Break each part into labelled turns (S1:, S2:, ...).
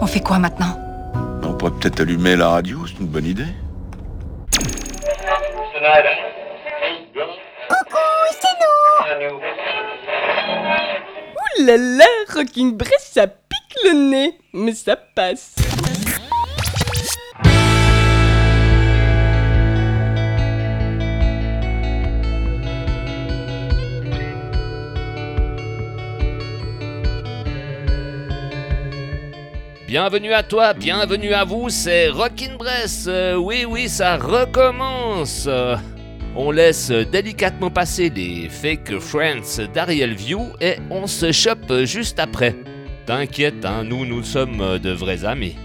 S1: On fait quoi maintenant
S2: On pourrait peut-être allumer la radio, c'est une bonne idée.
S3: Coucou, c'est nous
S4: Ouh là là, Rocking Brest, ça pique le nez, mais ça passe.
S5: Bienvenue à toi, bienvenue à vous, c'est Rockin' Bress. Euh, oui, oui, ça recommence. Euh, on laisse délicatement passer les fake friends d'Ariel View et on se chope juste après. T'inquiète, hein, nous, nous sommes de vrais amis.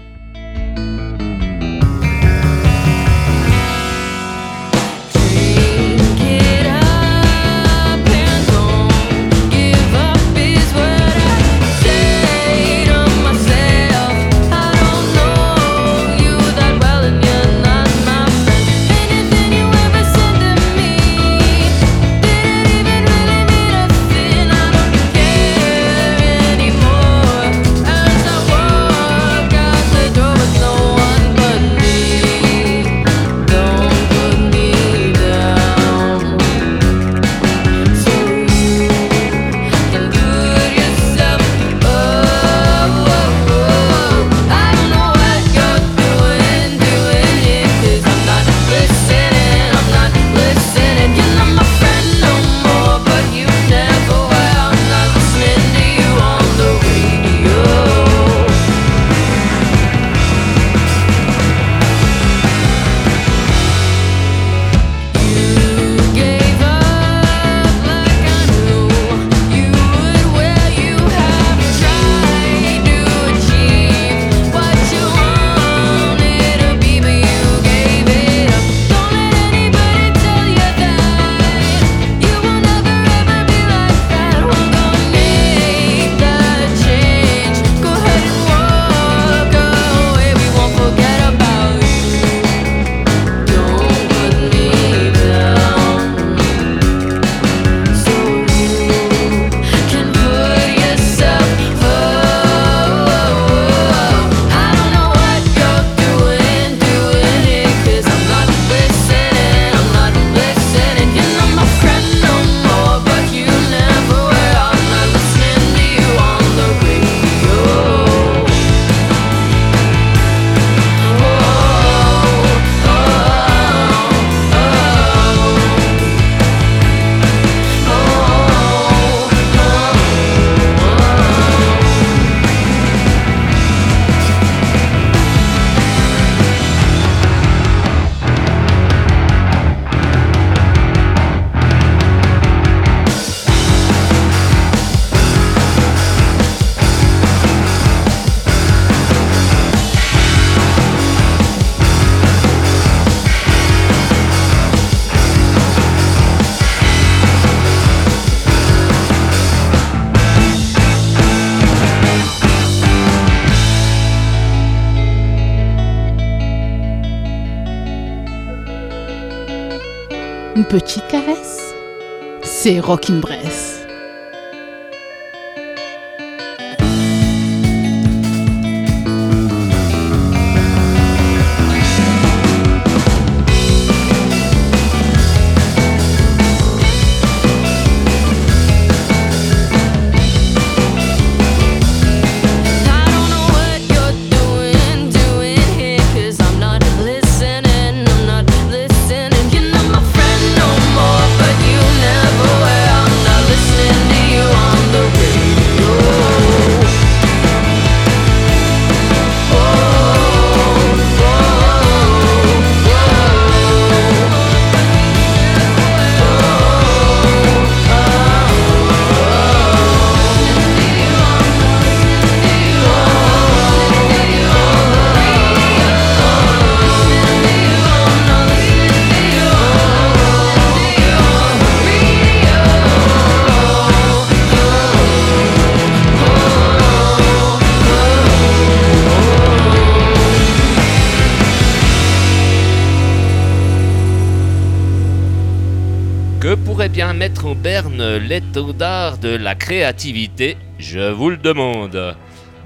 S6: Une petite caresse C'est Rockin' Bress.
S5: pétodard de la créativité, je vous le demande.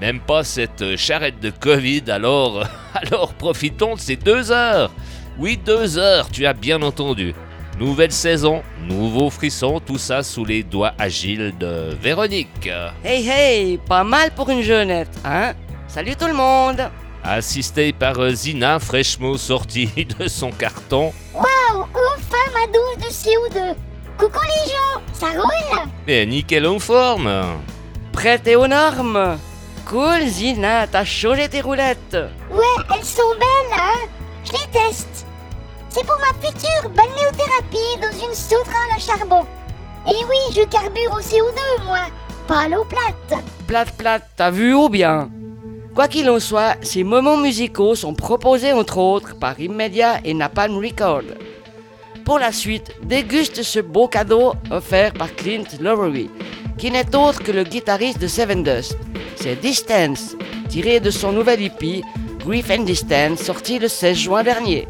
S7: Même pas cette charrette de Covid, alors, alors profitons de ces deux heures. Oui, deux heures, tu as bien entendu. Nouvelle saison, nouveau frisson, tout ça sous les doigts agiles de Véronique.
S8: Hey hey, pas mal pour une jeunette, hein Salut tout le monde
S7: Assistée par euh, Zina, fraîchement sortie de son carton.
S3: Waouh, enfin ma dose de CO2 Coucou les gens, ça roule
S7: Et nickel en forme.
S8: Prête et aux normes Cool Zina, t'as changé tes roulettes
S3: Ouais, elles sont belles, hein Je les teste. C'est pour ma future balnéothérapie dans une sauterelle à charbon. Et oui, je carbure au CO2, moi, pas à l'eau plate.
S8: Plate plate, t'as vu ou bien? Quoi qu'il en soit, ces moments musicaux sont proposés entre autres par Immedia et Napalm Record. Pour la suite, déguste ce beau cadeau offert par Clint Lowery, qui n'est autre que le guitariste de Seven Dust. C'est Distance, tiré de son nouvel EP Grief and Distance, sorti le 16 juin dernier.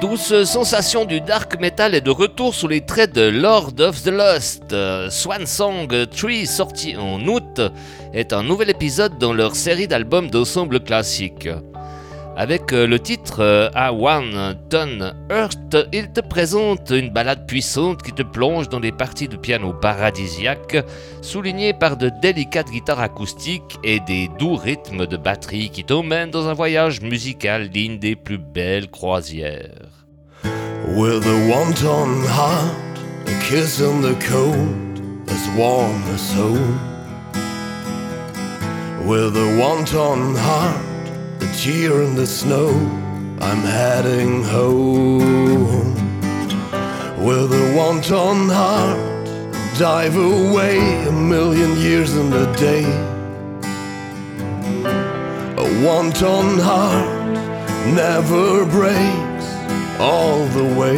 S7: Douce sensation du dark metal est de retour sous les traits de Lord of the Lost. Swan Song 3, sorti en août, est un nouvel épisode dans leur série d'albums d'ensemble classique. Avec euh, le titre euh, A One Ton Earth, il te présente une balade puissante qui te plonge dans des parties de piano paradisiaques, soulignées par de délicates guitares acoustiques et des doux rythmes de batterie qui t'emmènent dans un voyage musical digne des plus belles croisières.
S9: With a wanton heart, a kiss in the cold, as warm as home. With a wanton heart, a tear in the snow, I'm heading home. With a wanton heart, dive away a million years in a day. A wanton heart never breaks all the way.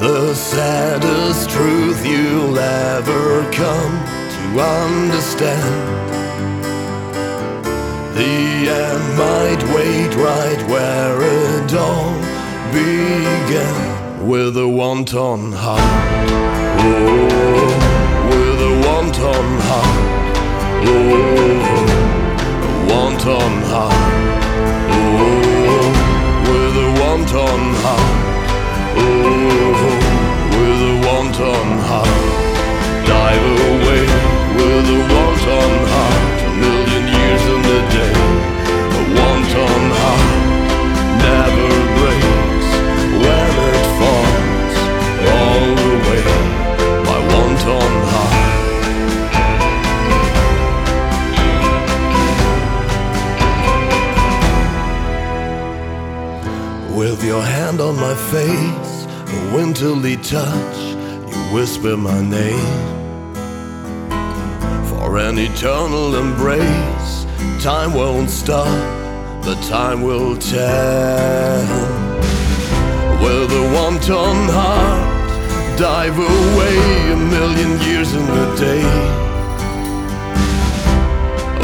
S9: The saddest truth you'll ever come to understand. The end might wait right where it all began with a wanton heart. Oh, with a wanton heart. Oh, a wanton heart. Oh, with a wanton heart. Oh, with a wanton heart. Dive away with a wanton heart. With your hand on my face, a winterly touch, you whisper my name. For an eternal embrace, time won't stop, but time will tell. With a wanton heart, dive away a million years in a day.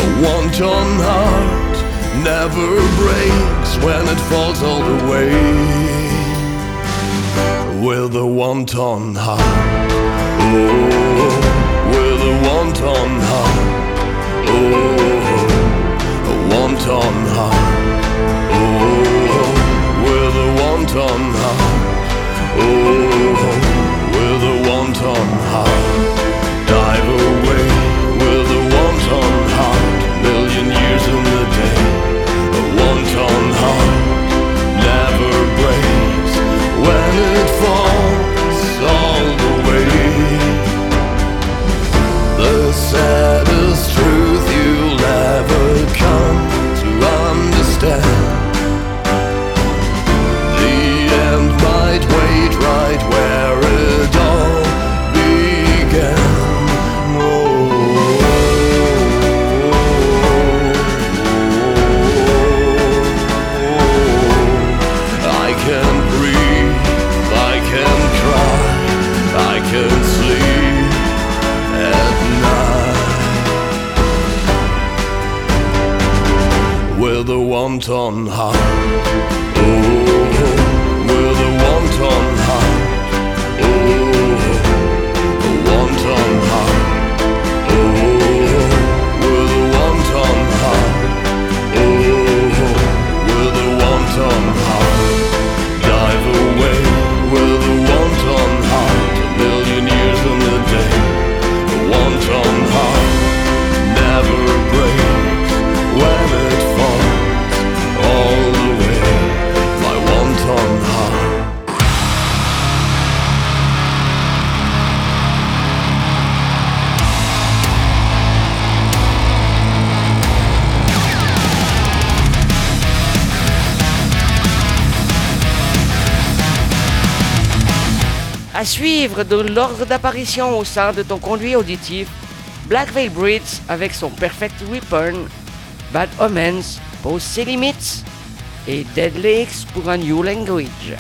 S9: A wanton heart never breaks when it falls all the way. With a wanton heart, oh, with a wanton heart, oh, a wanton heart, oh, with a wanton heart,
S10: l'ordre d'apparition au sein de ton conduit auditif, Black Veil Brits avec son Perfect Weapon, Bad Omens pose ses limites et Dead Lakes pour un New Language.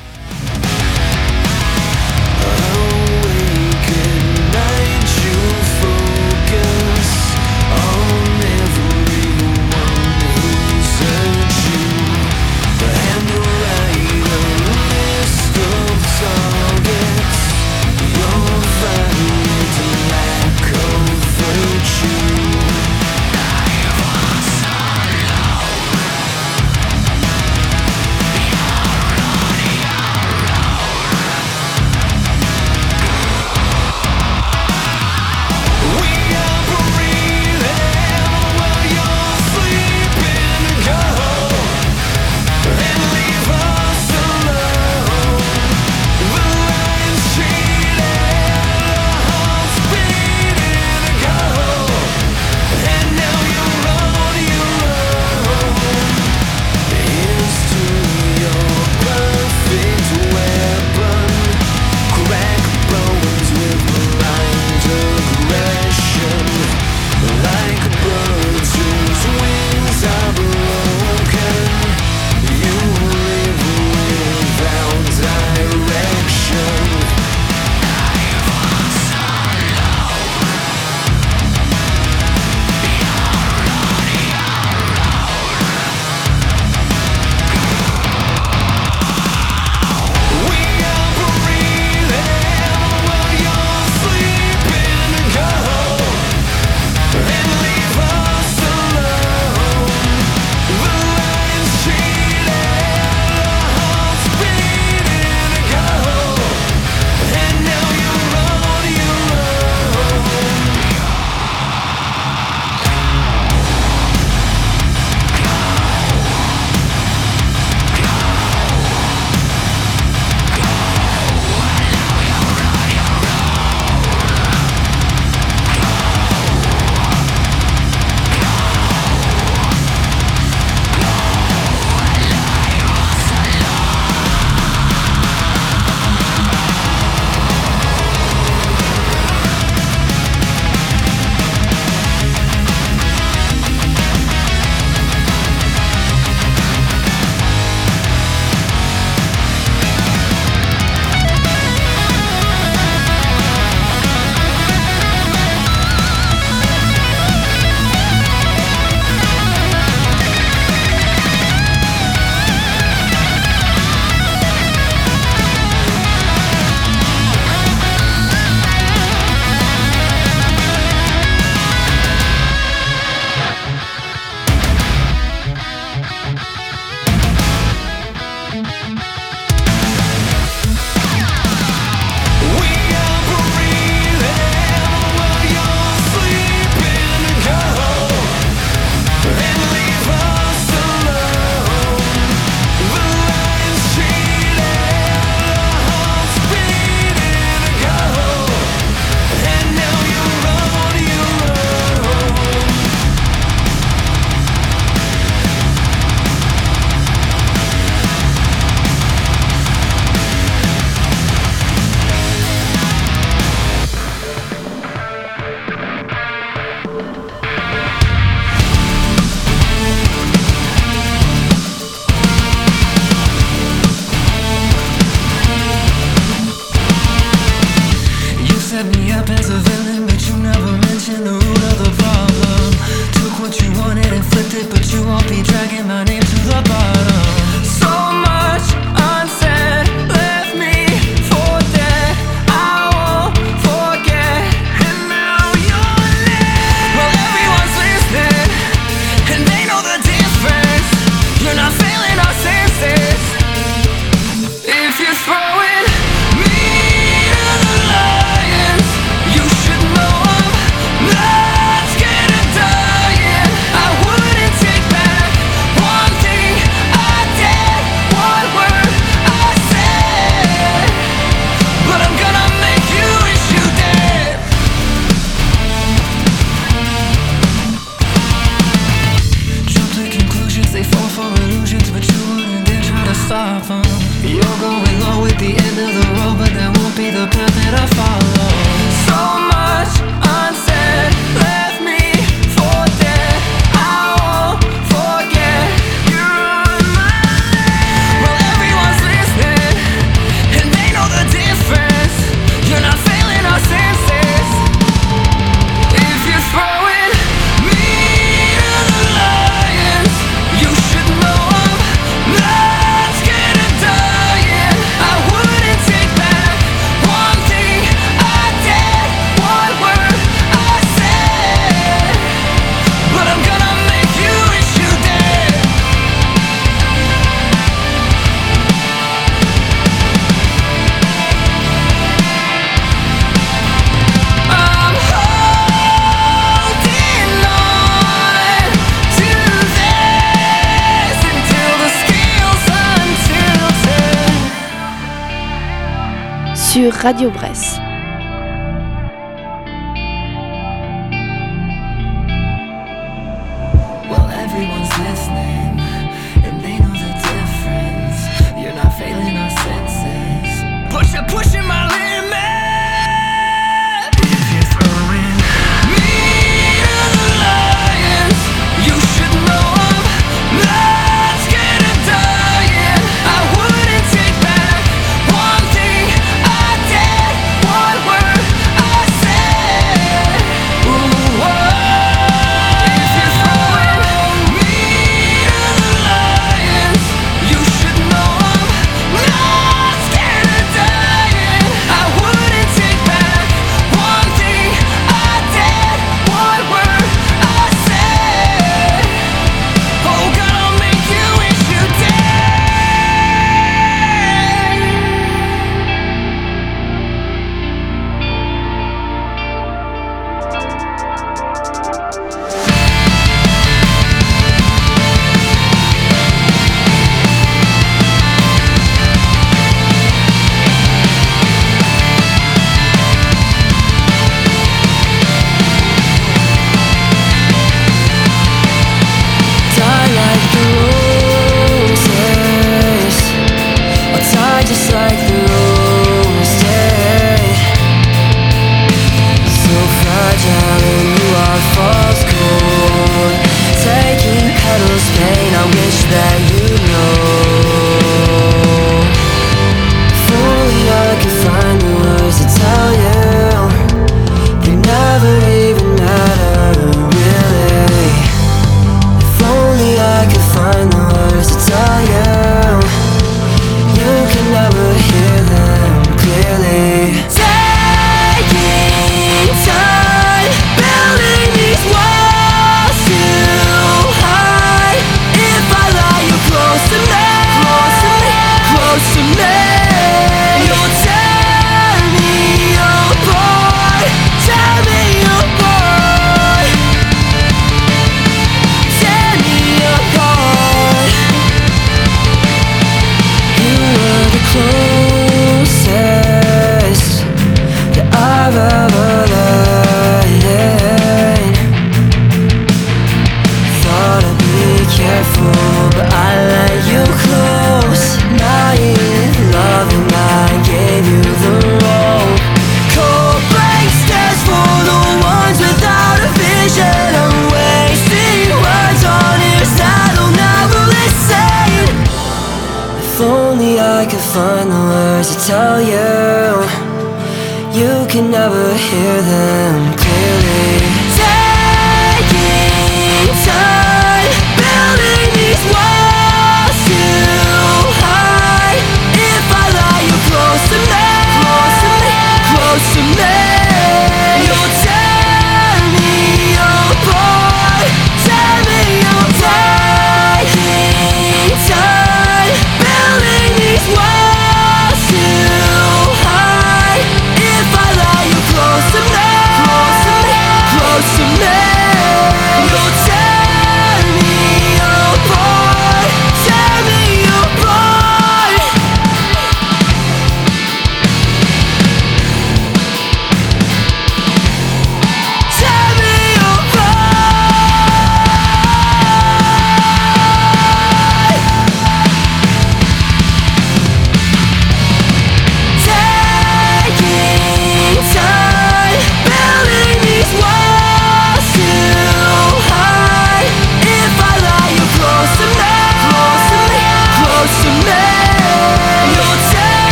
S11: Radio Bresse.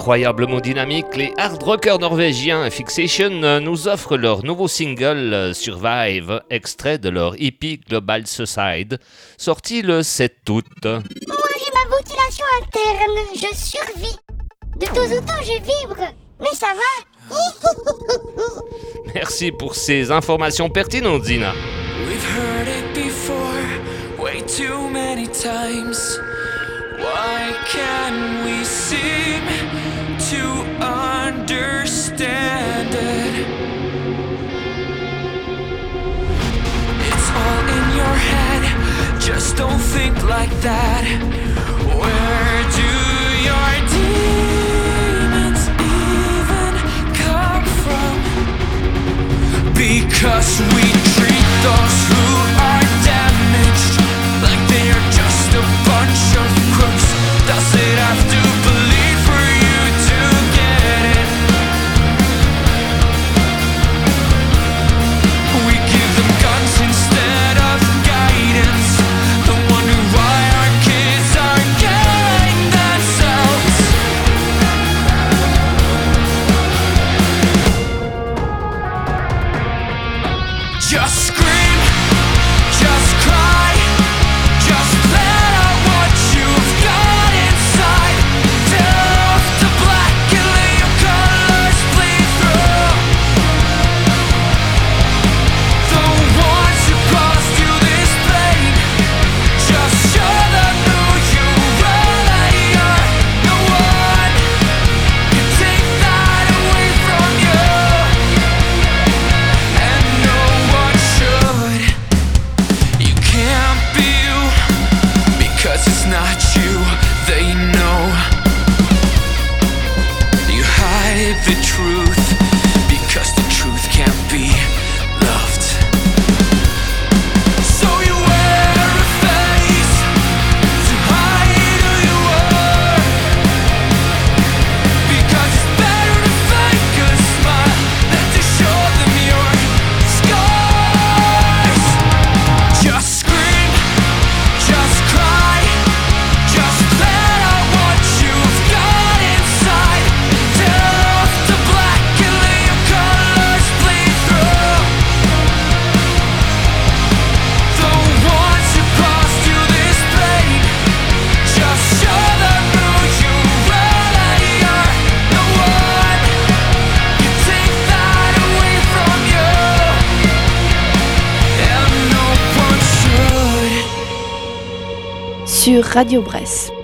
S7: Incroyablement dynamique, les hard rockers norvégiens Fixation nous offrent leur nouveau single Survive, extrait de leur hippie Global Suicide, sorti le 7 août.
S11: Moi j'ai ma ventilation interne, je survis. De temps en temps je vibre, mais ça va.
S7: Merci pour ces informations pertinentes, Dina.
S12: We've heard it before. Why can we seem Just don't think like that. Where do your demons even come from? Because we treat those
S13: Radio Bresse.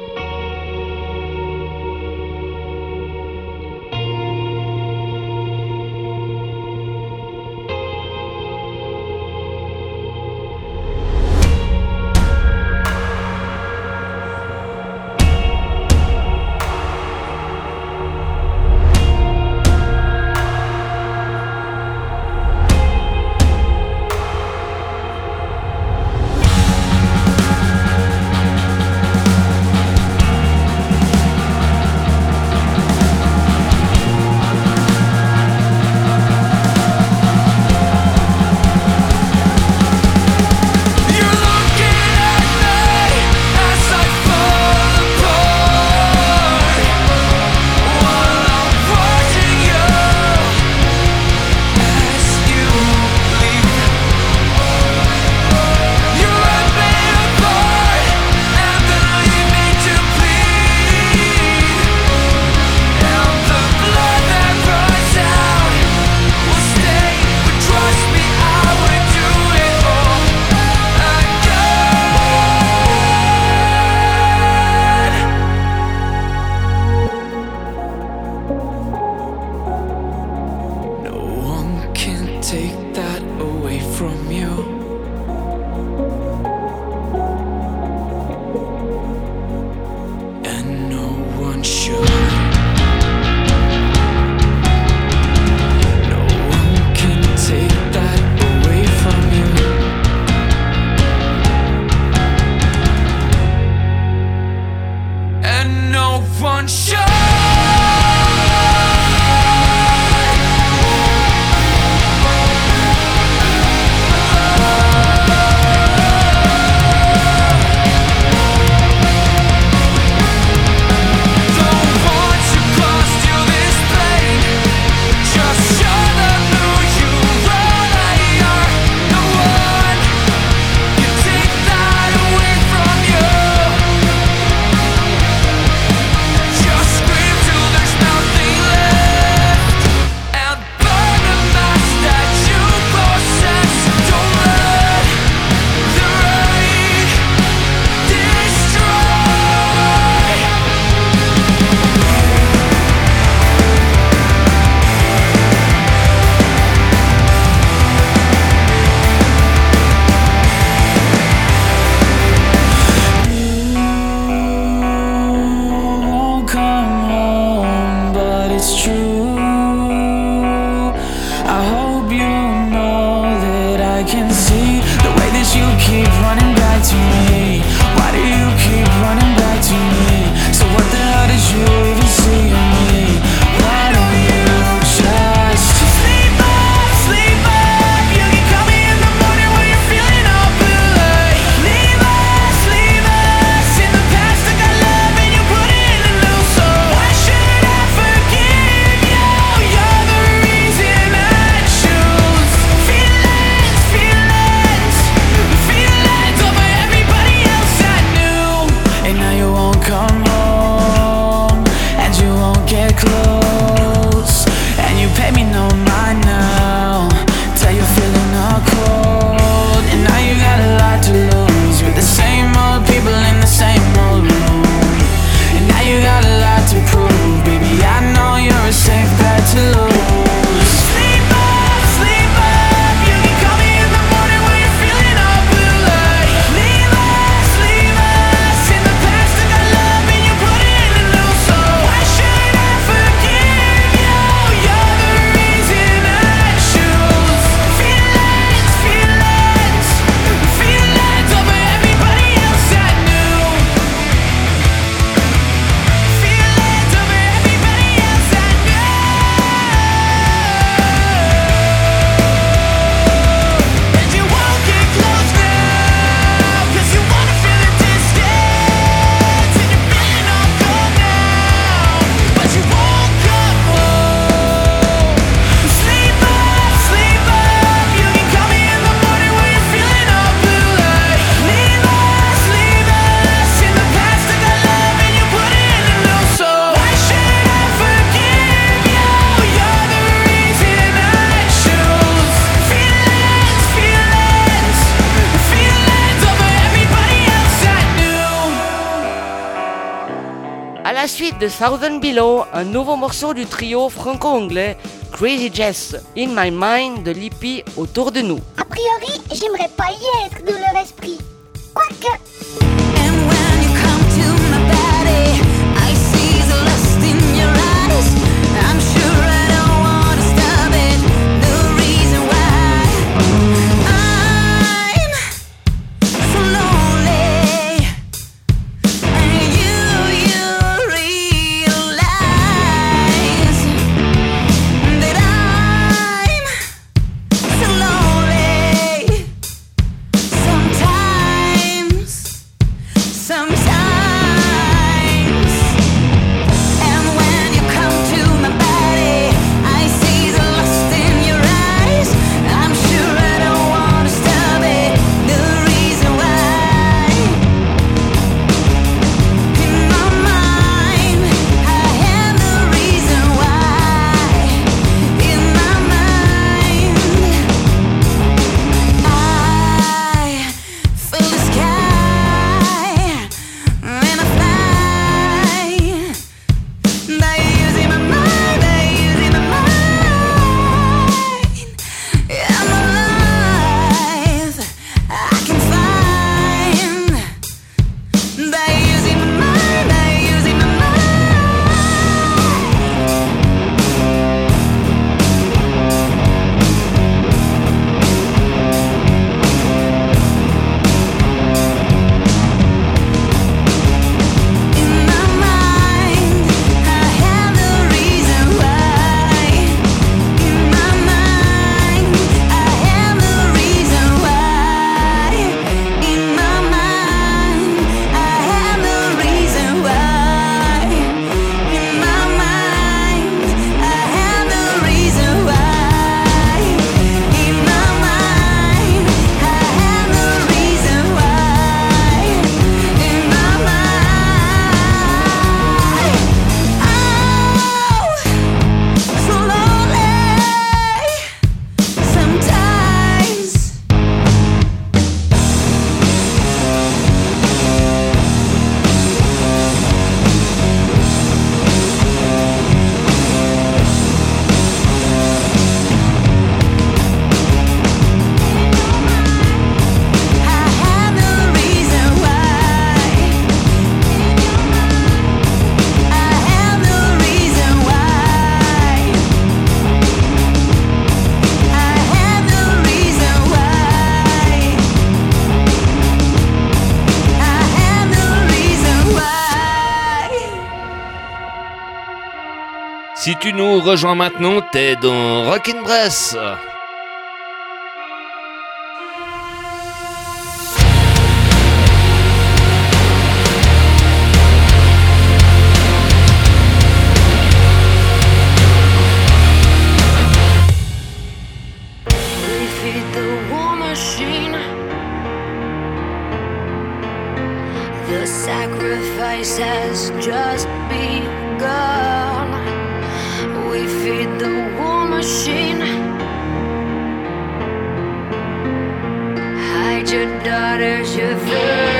S10: Suite de Southern Below, un nouveau morceau du trio franco-anglais Crazy Jess, In My Mind de l'hippie autour de nous.
S11: A priori, j'aimerais pas y être de leur esprit. Quoique,
S7: rejoins maintenant, t'es dans Rockin' Bress.
S5: The sacrifice has just begun. We feed the war machine. Hide your daughters, your firstborn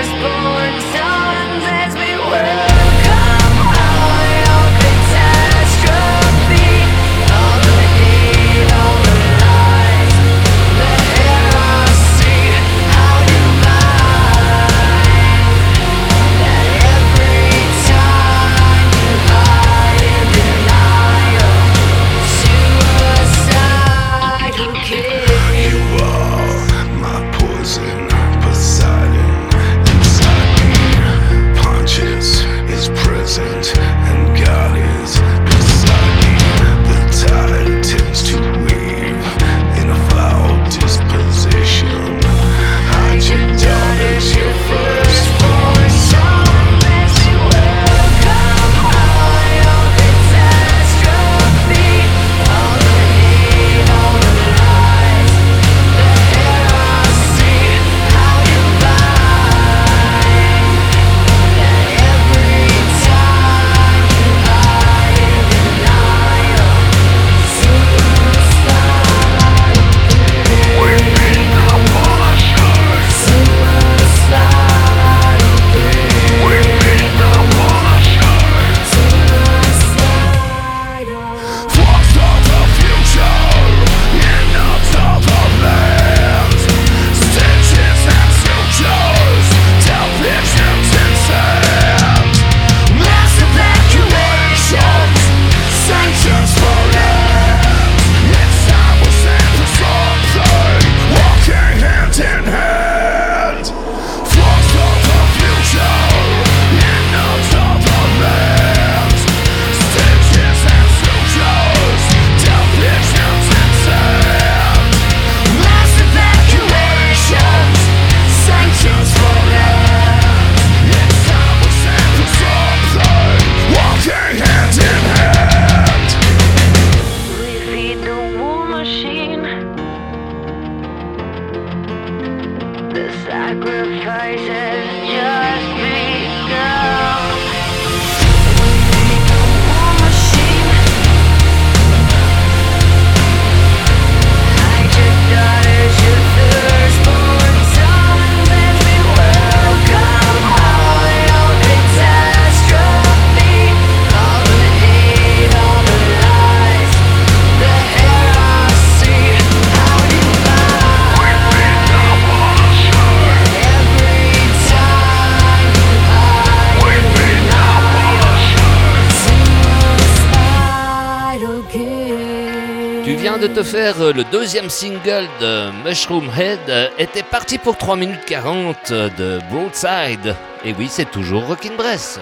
S11: faire euh, le deuxième single de Mushroom Head euh, était parti pour 3 minutes 40 de Broadside. Et oui, c'est toujours Rockin' Bress.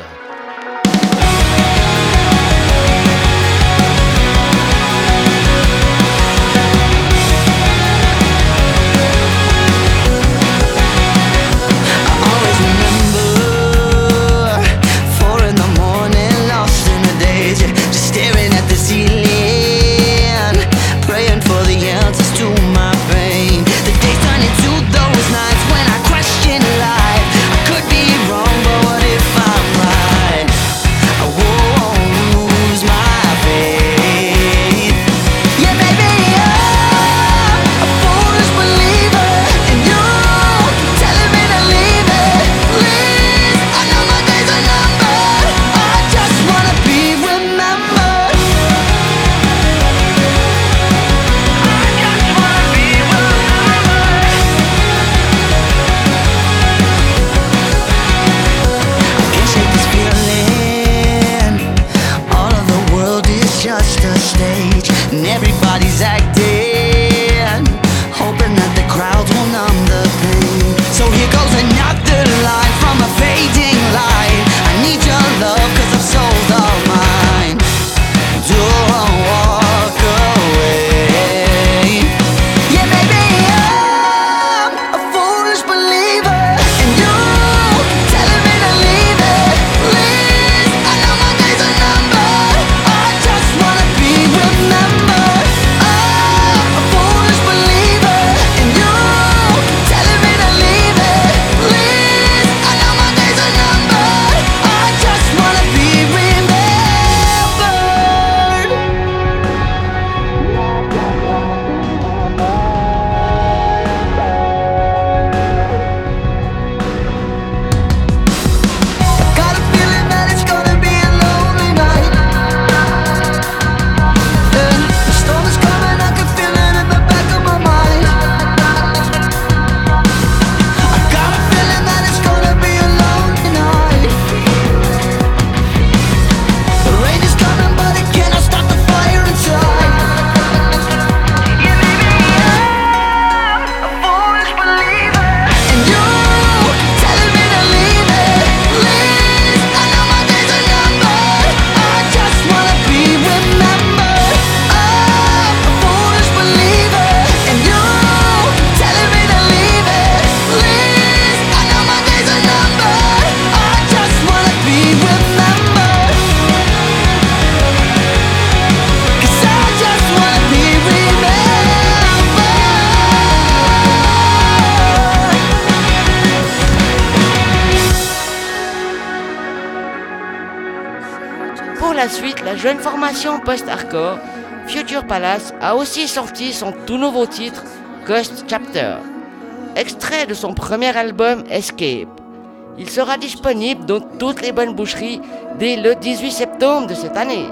S5: post-hardcore, Future Palace a aussi sorti son tout nouveau titre, Ghost Chapter, extrait de son premier album Escape. Il sera disponible dans toutes les bonnes boucheries dès le 18 septembre de cette année.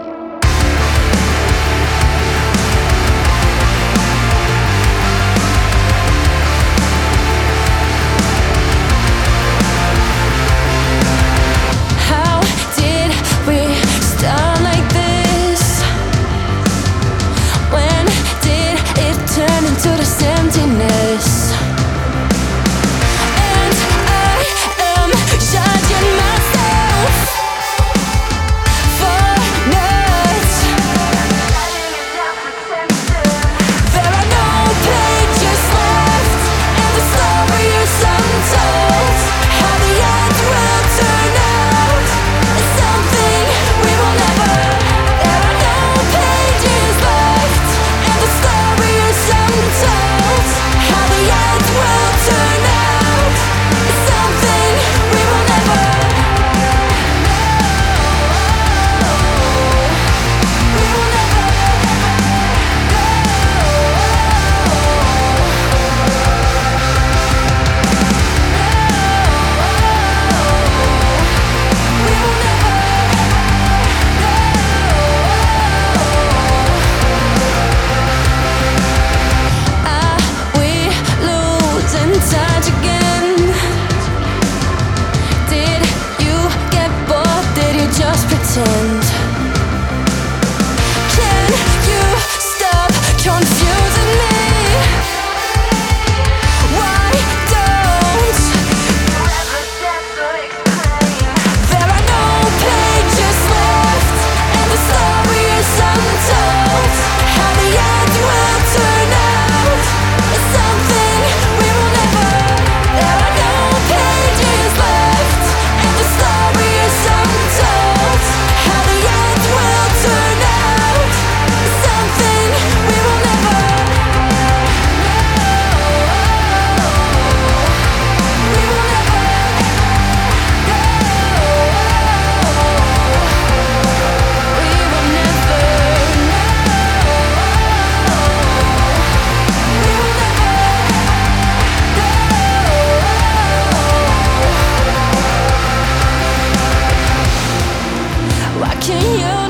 S5: can you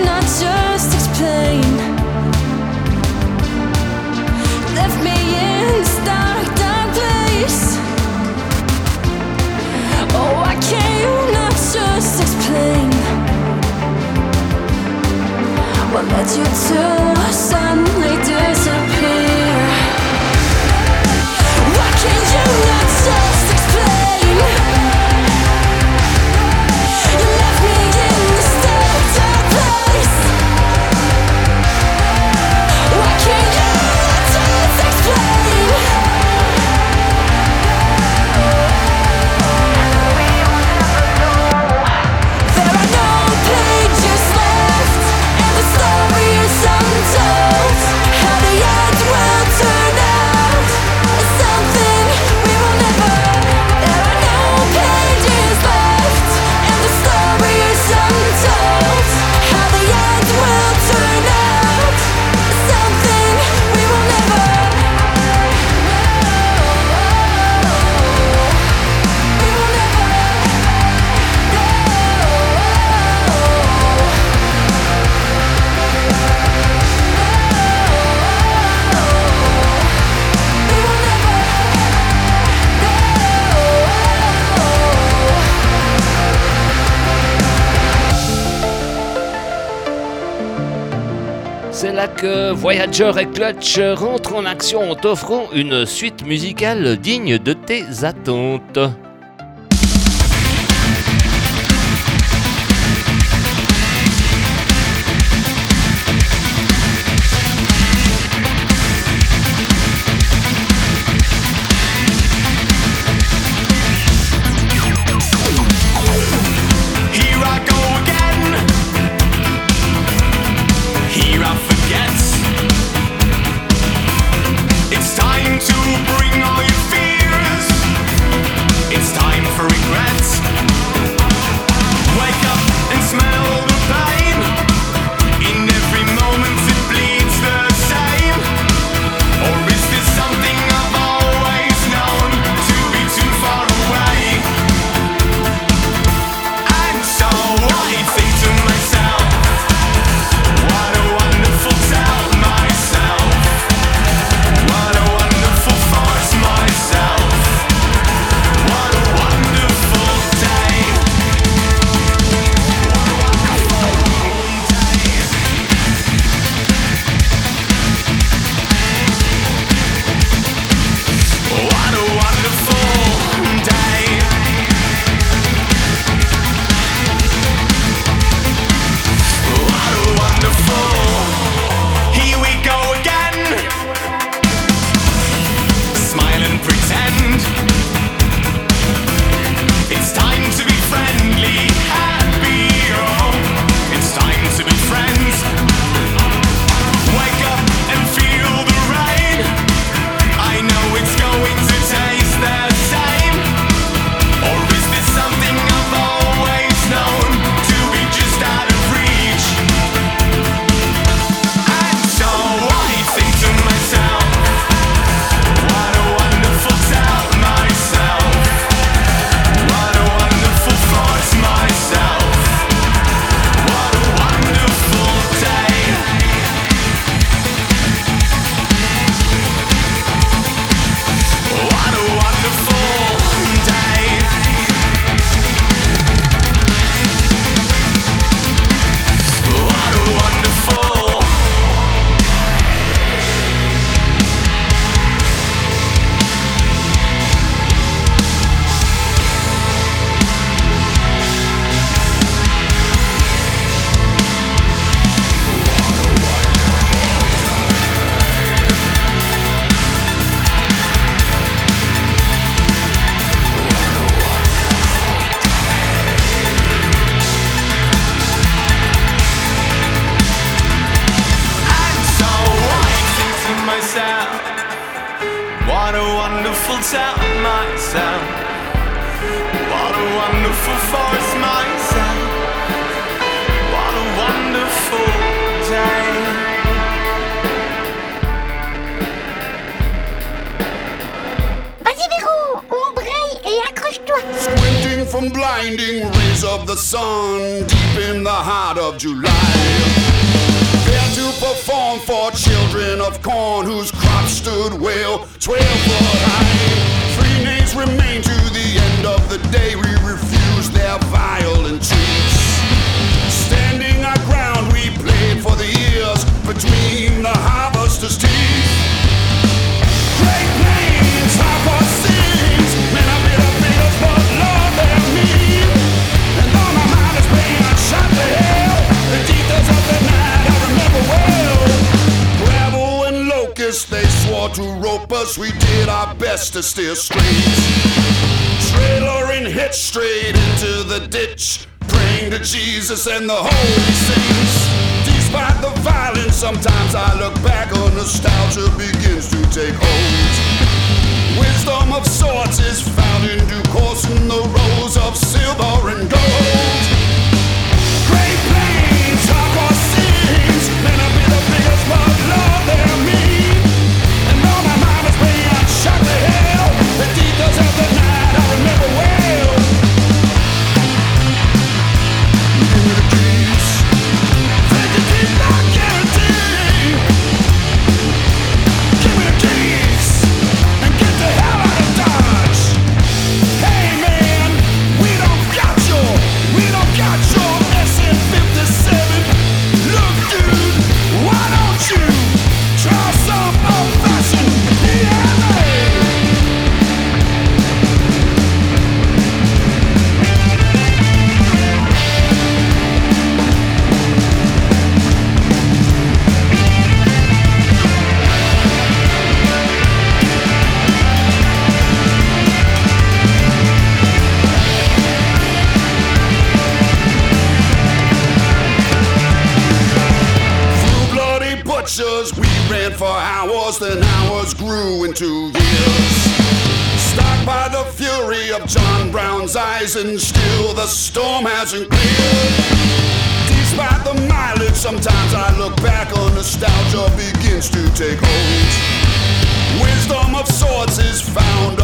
S14: Voyager et Clutch rentrent en action en t'offrant une suite musicale digne de tes attentes.
S13: Us, we did our best to steer straight. Trailer and hit straight into the ditch. Praying to Jesus and the holy saints. Despite the violence, sometimes I look back on nostalgia begins to take hold. Wisdom of sorts is found in due course in the rows of silver and gold. Great plains, hardcore scenes, men have been the biggest John eyes, and still the storm hasn't cleared. Despite the mileage, sometimes I look back on nostalgia begins to take hold. Wisdom of sorts is found,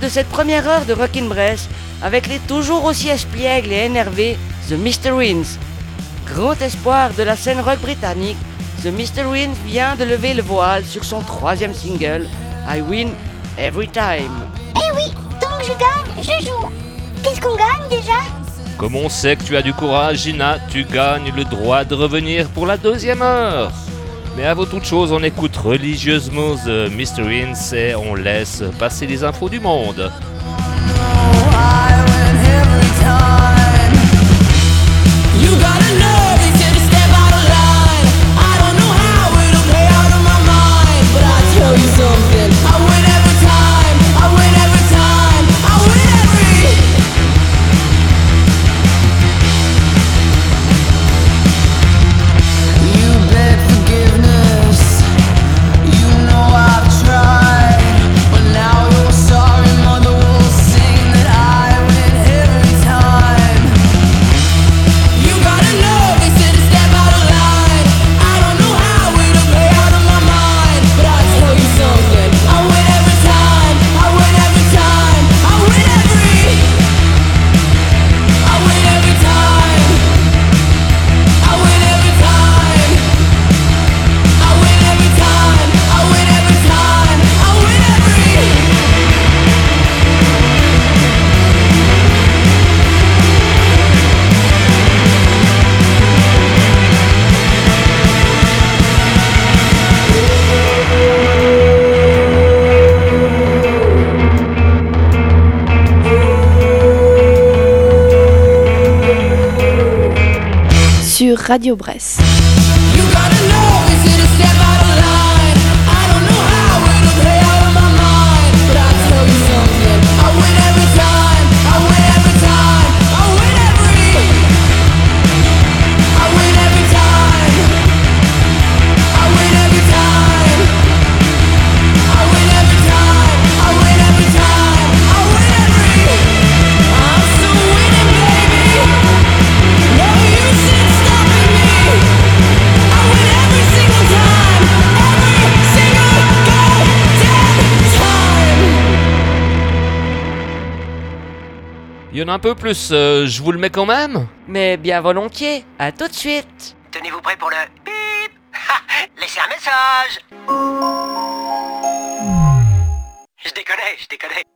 S10: de cette première heure de Rockin' Bress avec les toujours aussi espiègles et énervés The Mr. Wins. Grand espoir de la scène rock britannique, The Mr. Wins vient de lever le voile sur son troisième single, I Win Every Time.
S11: Eh oui, tant que je gagne, je joue. Qu'est-ce qu'on gagne déjà?
S7: Comme on sait que tu as du courage, Gina, tu gagnes le droit de revenir pour la deuxième heure. Mais avant toute chose, on écoute religieusement The Mystery et on laisse passer les infos du monde.
S6: Radio
S12: Bresse. un peu plus, euh, je vous le mets quand même.
S10: Mais bien volontiers, à tout de suite.
S15: Tenez-vous prêt pour le bip. Laissez un message. Je déconne, je déconne